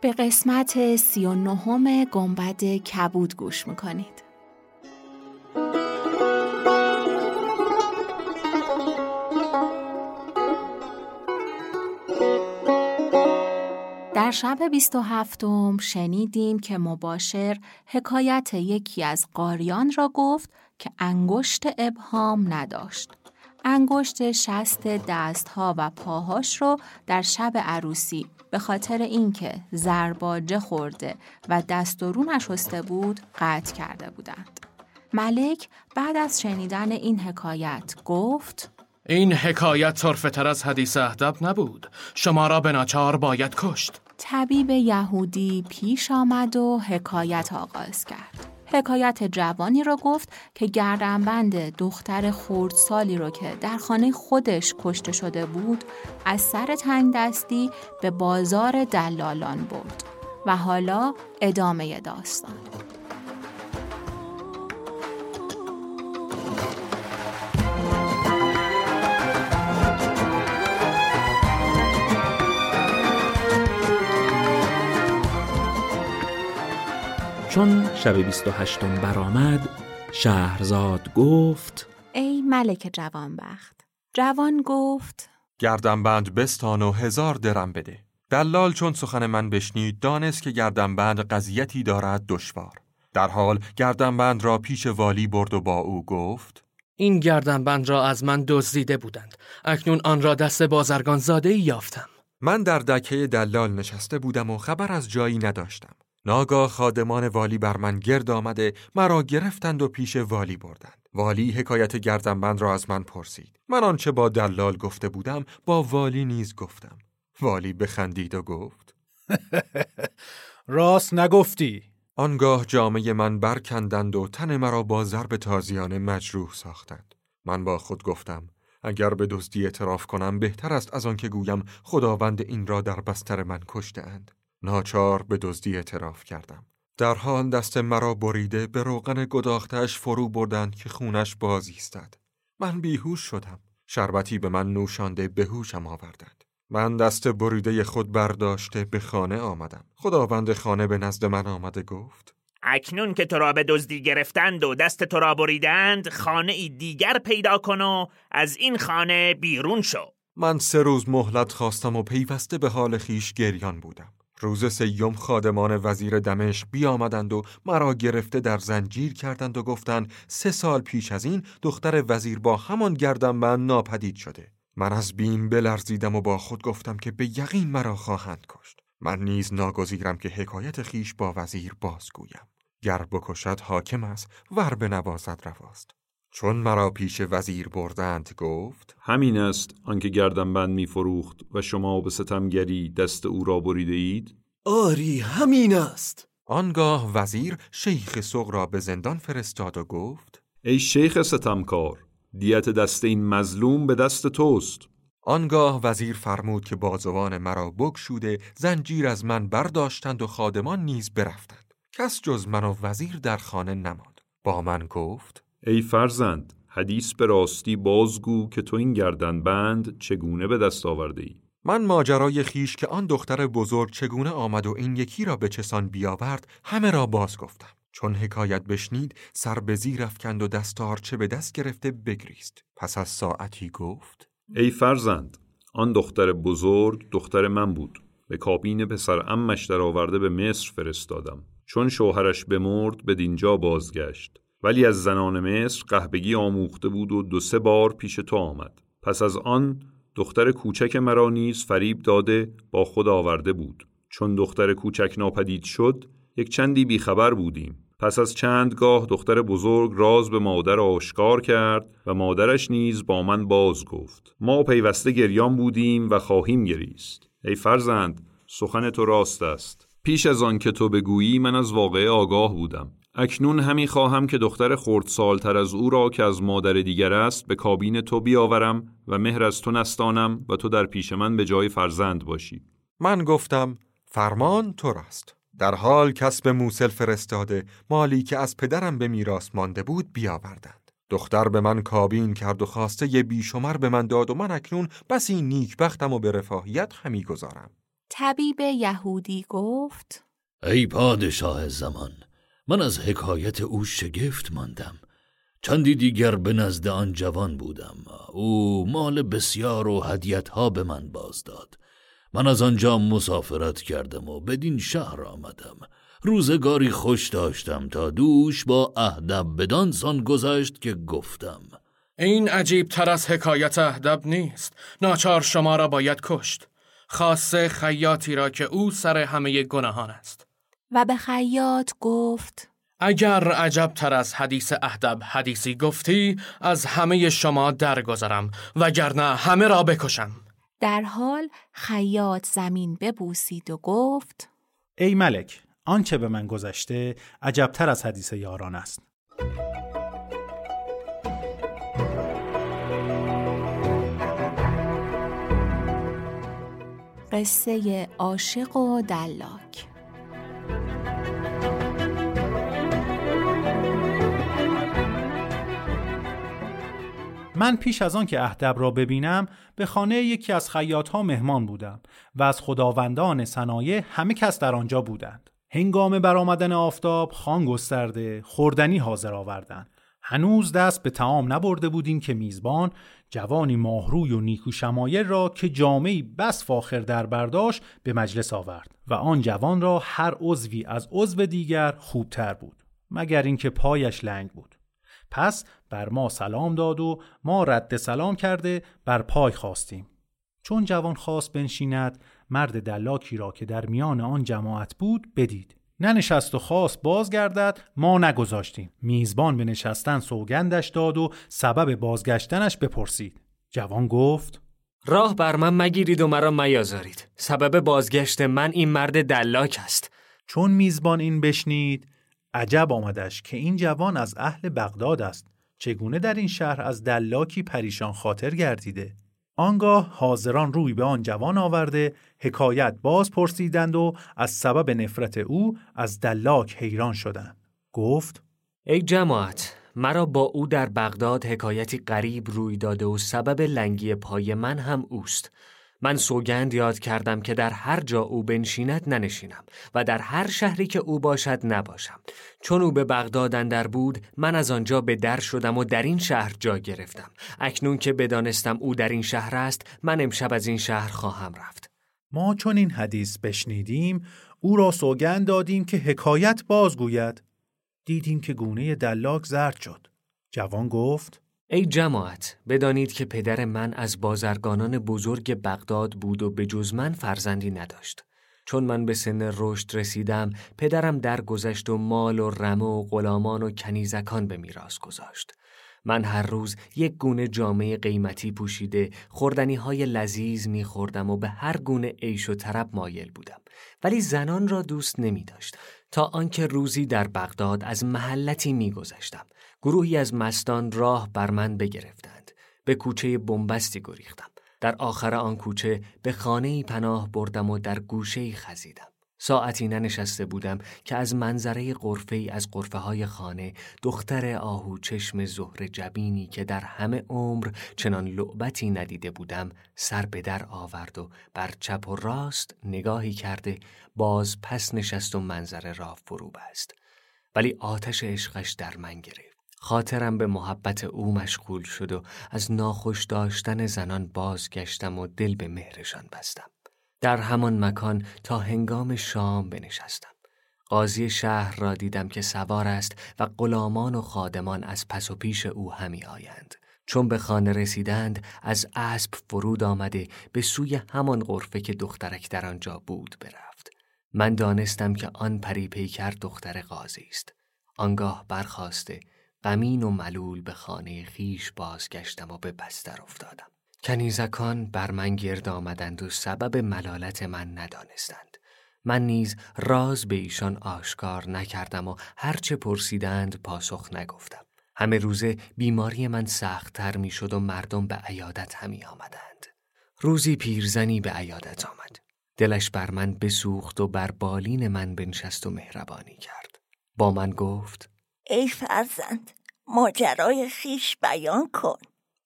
به قسمت سی و نهم گنبد کبود گوش می‌کنید در شب بیست و هفتم شنیدیم که مباشر حکایت یکی از قاریان را گفت که انگشت ابهام نداشت. انگشت شست دستها و پاهاش رو در شب عروسی به خاطر اینکه زرباجه خورده و دست و رو نشسته بود قطع کرده بودند. ملک بعد از شنیدن این حکایت گفت این حکایت صرفتر از حدیث اهدب نبود شما را به ناچار باید کشت طبیب یهودی پیش آمد و حکایت آغاز کرد. حکایت جوانی را گفت که گردنبند دختر خردسالی رو که در خانه خودش کشته شده بود از سر تنگ دستی به بازار دلالان برد و حالا ادامه داستان. چون شب بیست و هشتم برآمد شهرزاد گفت ای ملک جوانبخت. جوان گفت گردنبند بستان و هزار درم بده. دلال چون سخن من بشنید دانست که گردنبند قضیتی دارد دشوار. در حال گردنبند را پیش والی برد و با او گفت این گردنبند را از من دزدیده بودند. اکنون آن را دست بازرگان زاده یافتم. من در دکه دلال نشسته بودم و خبر از جایی نداشتم. ناگاه خادمان والی بر من گرد آمده مرا گرفتند و پیش والی بردند. والی حکایت گردنبند را از من پرسید. من آنچه با دلال گفته بودم با والی نیز گفتم. والی بخندید و گفت راست نگفتی آنگاه جامعه من برکندند و تن مرا با ضرب تازیانه مجروح ساختند. من با خود گفتم اگر به دزدی اعتراف کنم بهتر است از آنکه گویم خداوند این را در بستر من کشته اند. ناچار به دزدی اعتراف کردم. در حال دست مرا بریده به روغن گداختش فرو بردند که خونش باز ایستد. من بیهوش شدم. شربتی به من نوشانده به هوشم آوردند. من دست بریده خود برداشته به خانه آمدم. خداوند خانه به نزد من آمده گفت اکنون که تو را به دزدی گرفتند و دست تو را بریدند خانه ای دیگر پیدا کن و از این خانه بیرون شو من سه روز مهلت خواستم و پیوسته به حال خیش گریان بودم روز سیوم خادمان وزیر دمشق بیامدند و مرا گرفته در زنجیر کردند و گفتند سه سال پیش از این دختر وزیر با همان گردم من ناپدید شده. من از بیم بلرزیدم و با خود گفتم که به یقین مرا خواهند کشت. من نیز ناگزیرم که حکایت خیش با وزیر بازگویم. گر بکشد حاکم است ور به نوازد رواست. چون مرا پیش وزیر بردند گفت همین است آنکه گردنبند می فروخت و شما به ستمگری دست او را بریده اید؟ آری همین است. آنگاه وزیر شیخ سوق را به زندان فرستاد و گفت ای شیخ ستمکار دیت دست این مظلوم به دست توست. آنگاه وزیر فرمود که بازوان مرا بگشوده زنجیر از من برداشتند و خادمان نیز برفتند. کس جز من و وزیر در خانه نماند. با من گفت ای فرزند حدیث به راستی بازگو که تو این گردن بند چگونه به دست آورده ای؟ من ماجرای خیش که آن دختر بزرگ چگونه آمد و این یکی را به چسان بیاورد همه را باز گفتم. چون حکایت بشنید سر به زیر افکند و دستارچه به دست گرفته بگریست. پس از ساعتی گفت ای فرزند آن دختر بزرگ دختر من بود. به کابین پسر امش در آورده به مصر فرستادم. چون شوهرش بمرد به دینجا بازگشت. ولی از زنان مصر قهبگی آموخته بود و دو سه بار پیش تو آمد. پس از آن دختر کوچک مرا نیز فریب داده با خود آورده بود. چون دختر کوچک ناپدید شد یک چندی بیخبر بودیم. پس از چند گاه دختر بزرگ راز به مادر آشکار کرد و مادرش نیز با من باز گفت. ما پیوسته گریان بودیم و خواهیم گریست. ای فرزند سخن تو راست است. پیش از آن که تو بگویی من از واقعه آگاه بودم. اکنون همی خواهم که دختر خورد سالتر از او را که از مادر دیگر است به کابین تو بیاورم و مهر از تو نستانم و تو در پیش من به جای فرزند باشی. من گفتم فرمان تو راست. در حال کسب موسل فرستاده مالی که از پدرم به میراث مانده بود بیاوردند. دختر به من کابین کرد و خواسته یه بیشمر به من داد و من اکنون بسی نیکبختم و به رفاهیت همی گذارم. طبیب یهودی گفت ای پادشاه زمان من از حکایت او شگفت ماندم. چندی دیگر به نزد آن جوان بودم. او مال بسیار و هدیت ها به من باز داد. من از آنجا مسافرت کردم و بدین شهر آمدم. روزگاری خوش داشتم تا دوش با اهدب بدان سان گذشت که گفتم. این عجیب تر از حکایت اهدب نیست. ناچار شما را باید کشت. خاصه خیاطی را که او سر همه گناهان است. و به خیاط گفت اگر عجب تر از حدیث اهدب حدیثی گفتی از همه شما درگذرم وگرنه همه را بکشم. در حال خیاط زمین ببوسید و گفت ای ملک آنچه به من گذشته عجبتر از حدیث یاران است. قصه عاشق و دلاک. من پیش از آن که اهدب را ببینم به خانه یکی از ها مهمان بودم و از خداوندان صنایع همه کس در آنجا بودند. هنگام برآمدن آفتاب خان گسترده خوردنی حاضر آوردند. هنوز دست به تعام نبرده بودیم که میزبان جوانی ماهروی و نیکو شمایل را که جامعی بس فاخر در برداشت به مجلس آورد و آن جوان را هر عضوی از عضو دیگر خوبتر بود مگر اینکه پایش لنگ بود پس بر ما سلام داد و ما رد سلام کرده بر پای خواستیم چون جوان خواست بنشیند مرد دلاکی را که در میان آن جماعت بود بدید. ننشست و خواست بازگردد ما نگذاشتیم. میزبان به نشستن سوگندش داد و سبب بازگشتنش بپرسید. جوان گفت راه بر من مگیرید و مرا میازارید. سبب بازگشت من این مرد دلاک است. چون میزبان این بشنید عجب آمدش که این جوان از اهل بغداد است. چگونه در این شهر از دلاکی پریشان خاطر گردیده؟ آنگاه حاضران روی به آن جوان آورده حکایت باز پرسیدند و از سبب نفرت او از دلاک حیران شدند. گفت ای جماعت مرا با او در بغداد حکایتی غریب روی داده و سبب لنگی پای من هم اوست. من سوگند یاد کردم که در هر جا او بنشیند ننشینم و در هر شهری که او باشد نباشم. چون او به بغداد اندر بود من از آنجا به در شدم و در این شهر جا گرفتم. اکنون که بدانستم او در این شهر است من امشب از این شهر خواهم رفت. ما چون این حدیث بشنیدیم او را سوگند دادیم که حکایت بازگوید. دیدیم که گونه دلاک زرد شد. جوان گفت ای جماعت بدانید که پدر من از بازرگانان بزرگ بغداد بود و به جز من فرزندی نداشت. چون من به سن رشد رسیدم پدرم درگذشت و مال و رمه و غلامان و کنیزکان به میراث گذاشت. من هر روز یک گونه جامعه قیمتی پوشیده خوردنی های لذیذ میخوردم و به هر گونه عیش و طرب مایل بودم. ولی زنان را دوست نمی داشت تا آنکه روزی در بغداد از محلتی میگذشتم. گروهی از مستان راه بر من بگرفتند. به کوچه بنبستی گریختم. در آخر آن کوچه به خانه پناه بردم و در گوشه خزیدم. ساعتی ننشسته بودم که از منظره قرفه ای از قرفه های خانه دختر آهو چشم زهر جبینی که در همه عمر چنان لعبتی ندیده بودم سر به در آورد و بر چپ و راست نگاهی کرده باز پس نشست و منظره را فرو بست. ولی آتش عشقش در من گرفت. خاطرم به محبت او مشغول شد و از ناخوش داشتن زنان بازگشتم و دل به مهرشان بستم. در همان مکان تا هنگام شام بنشستم. قاضی شهر را دیدم که سوار است و غلامان و خادمان از پس و پیش او همی آیند. چون به خانه رسیدند از اسب فرود آمده به سوی همان غرفه که دخترک در آنجا بود برفت. من دانستم که آن پری پیکر دختر قاضی است. آنگاه برخواسته غمین و ملول به خانه خیش بازگشتم و به بستر افتادم کنیزکان بر من گرد آمدند و سبب ملالت من ندانستند من نیز راز به ایشان آشکار نکردم و هرچه پرسیدند پاسخ نگفتم. همه روزه بیماری من سختتر می شد و مردم به عیادت همی آمدند. روزی پیرزنی به عیادت آمد. دلش بر من بسوخت و بر بالین من بنشست و مهربانی کرد. با من گفت ای فرزند ماجرای خیش بیان کن.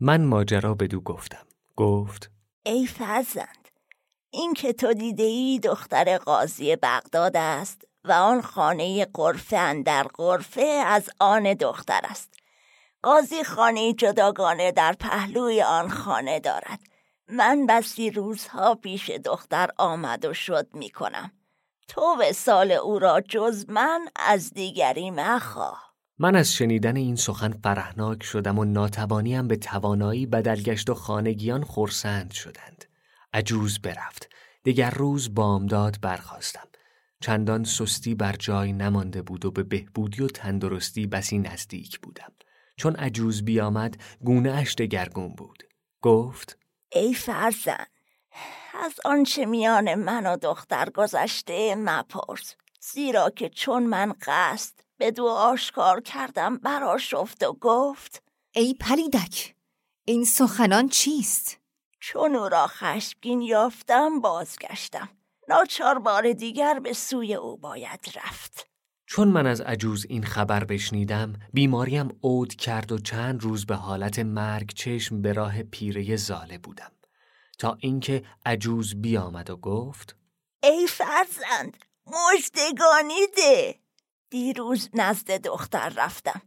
من ماجرا دو گفتم. گفت ای فرزند این که تو دیده ای دختر قاضی بغداد است و آن خانه قرفه اندر قرفه از آن دختر است قاضی خانه جداگانه در پهلوی آن خانه دارد من بسی روزها پیش دختر آمد و شد می کنم تو به سال او را جز من از دیگری مخواه من از شنیدن این سخن فرحناک شدم و ناتوانیم به توانایی بدلگشت و خانگیان خورسند شدند. عجوز برفت. دیگر روز بامداد برخواستم چندان سستی بر جای نمانده بود و به بهبودی و تندرستی بسی نزدیک بودم. چون عجوز بیامد گونه اش دگرگون بود. گفت ای فرزن از آنچه میان من و دختر گذشته مپرس. زیرا که چون من قصد به دو آشکار کردم برا شفت و گفت ای پلیدک این سخنان چیست؟ چون او را خشمگین یافتم بازگشتم. ناچار بار دیگر به سوی او باید رفت. چون من از عجوز این خبر بشنیدم بیماریم عود کرد و چند روز به حالت مرگ چشم به راه پیره زاله بودم. تا اینکه عجوز بیامد و گفت ای فرزند مجدگانی ده! دیروز نزد دختر رفتم.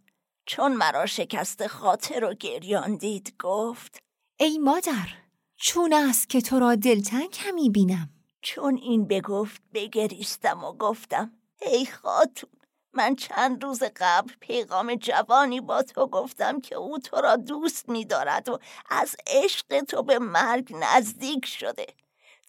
چون مرا شکست خاطر و گریان دید گفت ای مادر چون است که تو را دلتنگ کمی بینم. چون این بگفت بگریستم و گفتم ای خاتون من چند روز قبل پیغام جوانی با تو گفتم که او تو را دوست می دارد و از عشق تو به مرگ نزدیک شده.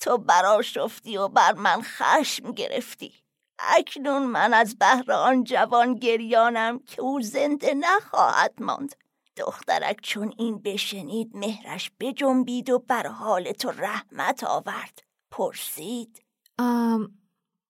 تو برا شفتی و بر من خشم گرفتی. اکنون من از بهر آن جوان گریانم که او زنده نخواهد ماند. دخترک چون این بشنید مهرش بجنبید و بر حال تو رحمت آورد. پرسید. آم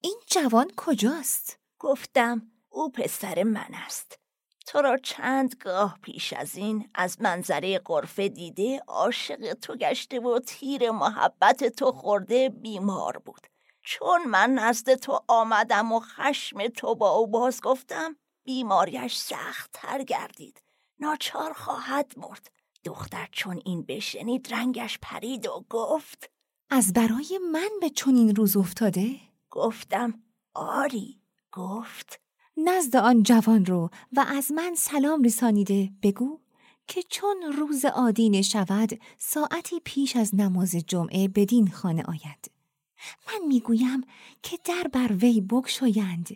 این جوان کجاست؟ گفتم او پسر من است. تو را چند گاه پیش از این از منظره قرفه دیده عاشق تو گشته و تیر محبت تو خورده بیمار بود. چون من نزد تو آمدم و خشم تو با او باز گفتم بیماریش سخت تر گردید. ناچار خواهد مرد. دختر چون این بشنید رنگش پرید و گفت از برای من به چنین روز افتاده؟ گفتم آری. گفت نزد آن جوان رو و از من سلام رسانیده بگو که چون روز آدینه شود ساعتی پیش از نماز جمعه بدین خانه آید. من می‌گویم که در بر وی بگشایند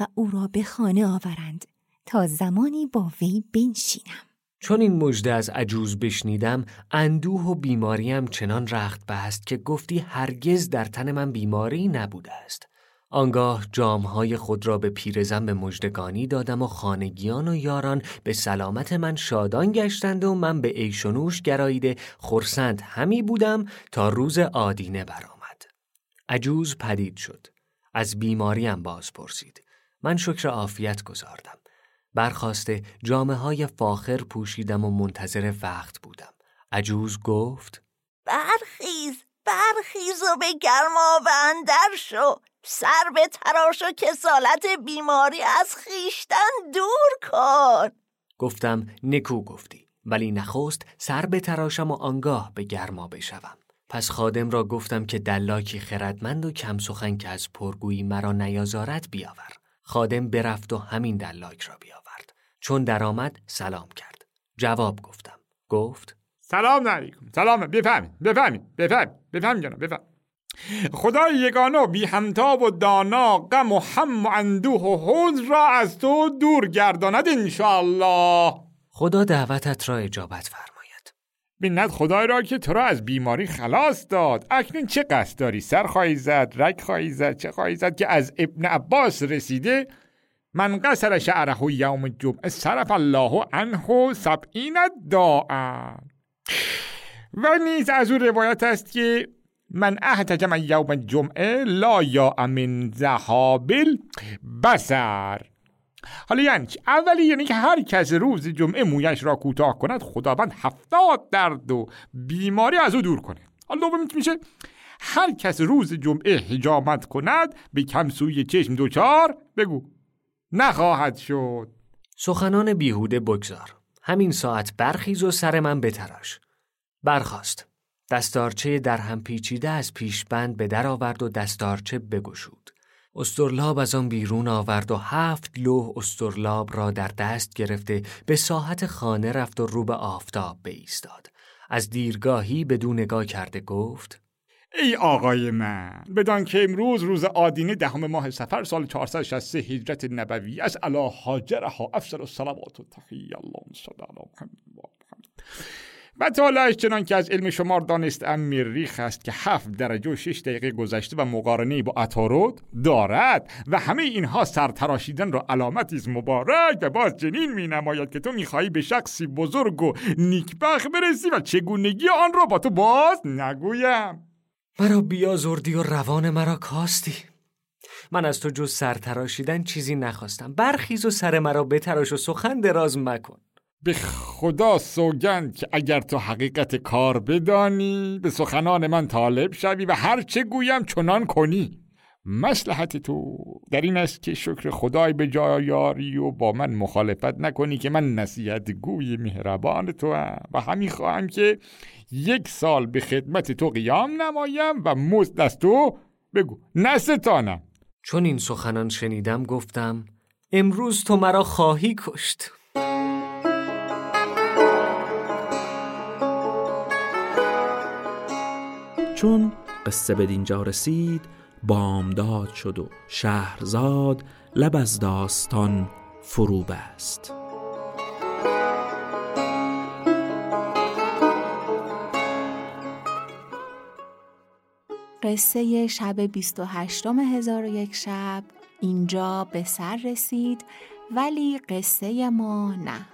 و او را به خانه آورند تا زمانی با وی بنشینم چون این مژده از عجوز بشنیدم اندوه و بیماریم چنان رخت بست که گفتی هرگز در تن من بیماری نبوده است آنگاه جامهای خود را به پیرزن به مجدگانی دادم و خانگیان و یاران به سلامت من شادان گشتند و من به ایشونوش گراییده خورسند همی بودم تا روز آدینه برآمد. عجوز پدید شد. از بیماریم باز پرسید. من شکر عافیت گذاردم. برخواسته جامعه های فاخر پوشیدم و منتظر وقت بودم. عجوز گفت برخیز برخیز و به گرما و اندر شو سر به تراش و کسالت بیماری از خیشتن دور کن گفتم نکو گفتی ولی نخست سر به تراشم و آنگاه به گرما بشوم پس خادم را گفتم که دلاکی خردمند و کم سخن که از پرگویی مرا نیازارد بیاور. خادم برفت و همین دلاک را بیاورد. چون درآمد سلام کرد. جواب گفتم. گفت سلام علیکم. سلام. بفهمید. بفهمید. بفهمید. بفهمید جانم بفهمید. خدای یگانه و بی همتا و دانا غم و هم و اندوه و حوز را از تو دور گرداند انشاءالله. خدا دعوتت را اجابت فرماید بیند خدای را که تو را از بیماری خلاص داد. اکنون چه قصد داری؟ سر خواهی زد رگ خواهی زد چه خواهی زد که از ابن عباس رسیده؟ من قصر شعره یوم الجمعه صرف الله عنه سبعین داعا. و نیز از او روایت است که من احتجم یوم جمعه لا یا امن زهابل بسر حالا یعنی؟ اولی یعنی که هر کس روز جمعه مویش را کوتاه کند خداوند هفتاد درد و بیماری از او دور کنه. حالا دوم میشه هر کس روز جمعه حجامت کند به کمسوی چشم دوچار بگو نخواهد شد. سخنان بیهوده بگذار. همین ساعت برخیز و سر من بتراش. برخاست. دستارچه در هم پیچیده از پیشبند به در آورد و دستارچه بگشود. استرلاب از آن بیرون آورد و هفت لوح استرلاب را در دست گرفته به ساحت خانه رفت و رو به آفتاب بایستاد. از دیرگاهی بدون نگاه کرده گفت ای آقای من بدان که امروز روز آدینه دهم ماه سفر سال 463 هجرت نبوی از علا حاجرها افسر الصلوات و تحیی الله صلی محمد و تالش چنان که از علم شمار دانست میریخ است که هفت درجه و شش دقیقه گذشته و مقارنه با اتارود دارد و همه اینها سرتراشیدن را علامتی است مبارک و باز جنین می نماید که تو می‌خواهی به شخصی بزرگ و نیکبخ برسی و چگونگی آن را با تو باز نگویم. مرا بیازردی و روان مرا کاستی. من از تو جز سرتراشیدن چیزی نخواستم. برخیز و سر مرا بتراش و سخن دراز مکن. به خدا سوگند که اگر تو حقیقت کار بدانی به سخنان من طالب شوی و هر چه گویم چنان کنی. مسلحت تو در این است که شکر خدای به جای یاری و با من مخالفت نکنی که من نصیحت گوی مهربان تو هم و همین خواهم که یک سال به خدمت تو قیام نمایم و مزد از تو بگو. نستانم چون این سخنان شنیدم گفتم امروز تو مرا خواهی کشت. چون قصه به دینجا رسید بامداد شد و شهرزاد لب از داستان فرو بست قصه شب 28 هزار و یک شب اینجا به سر رسید ولی قصه ما نه.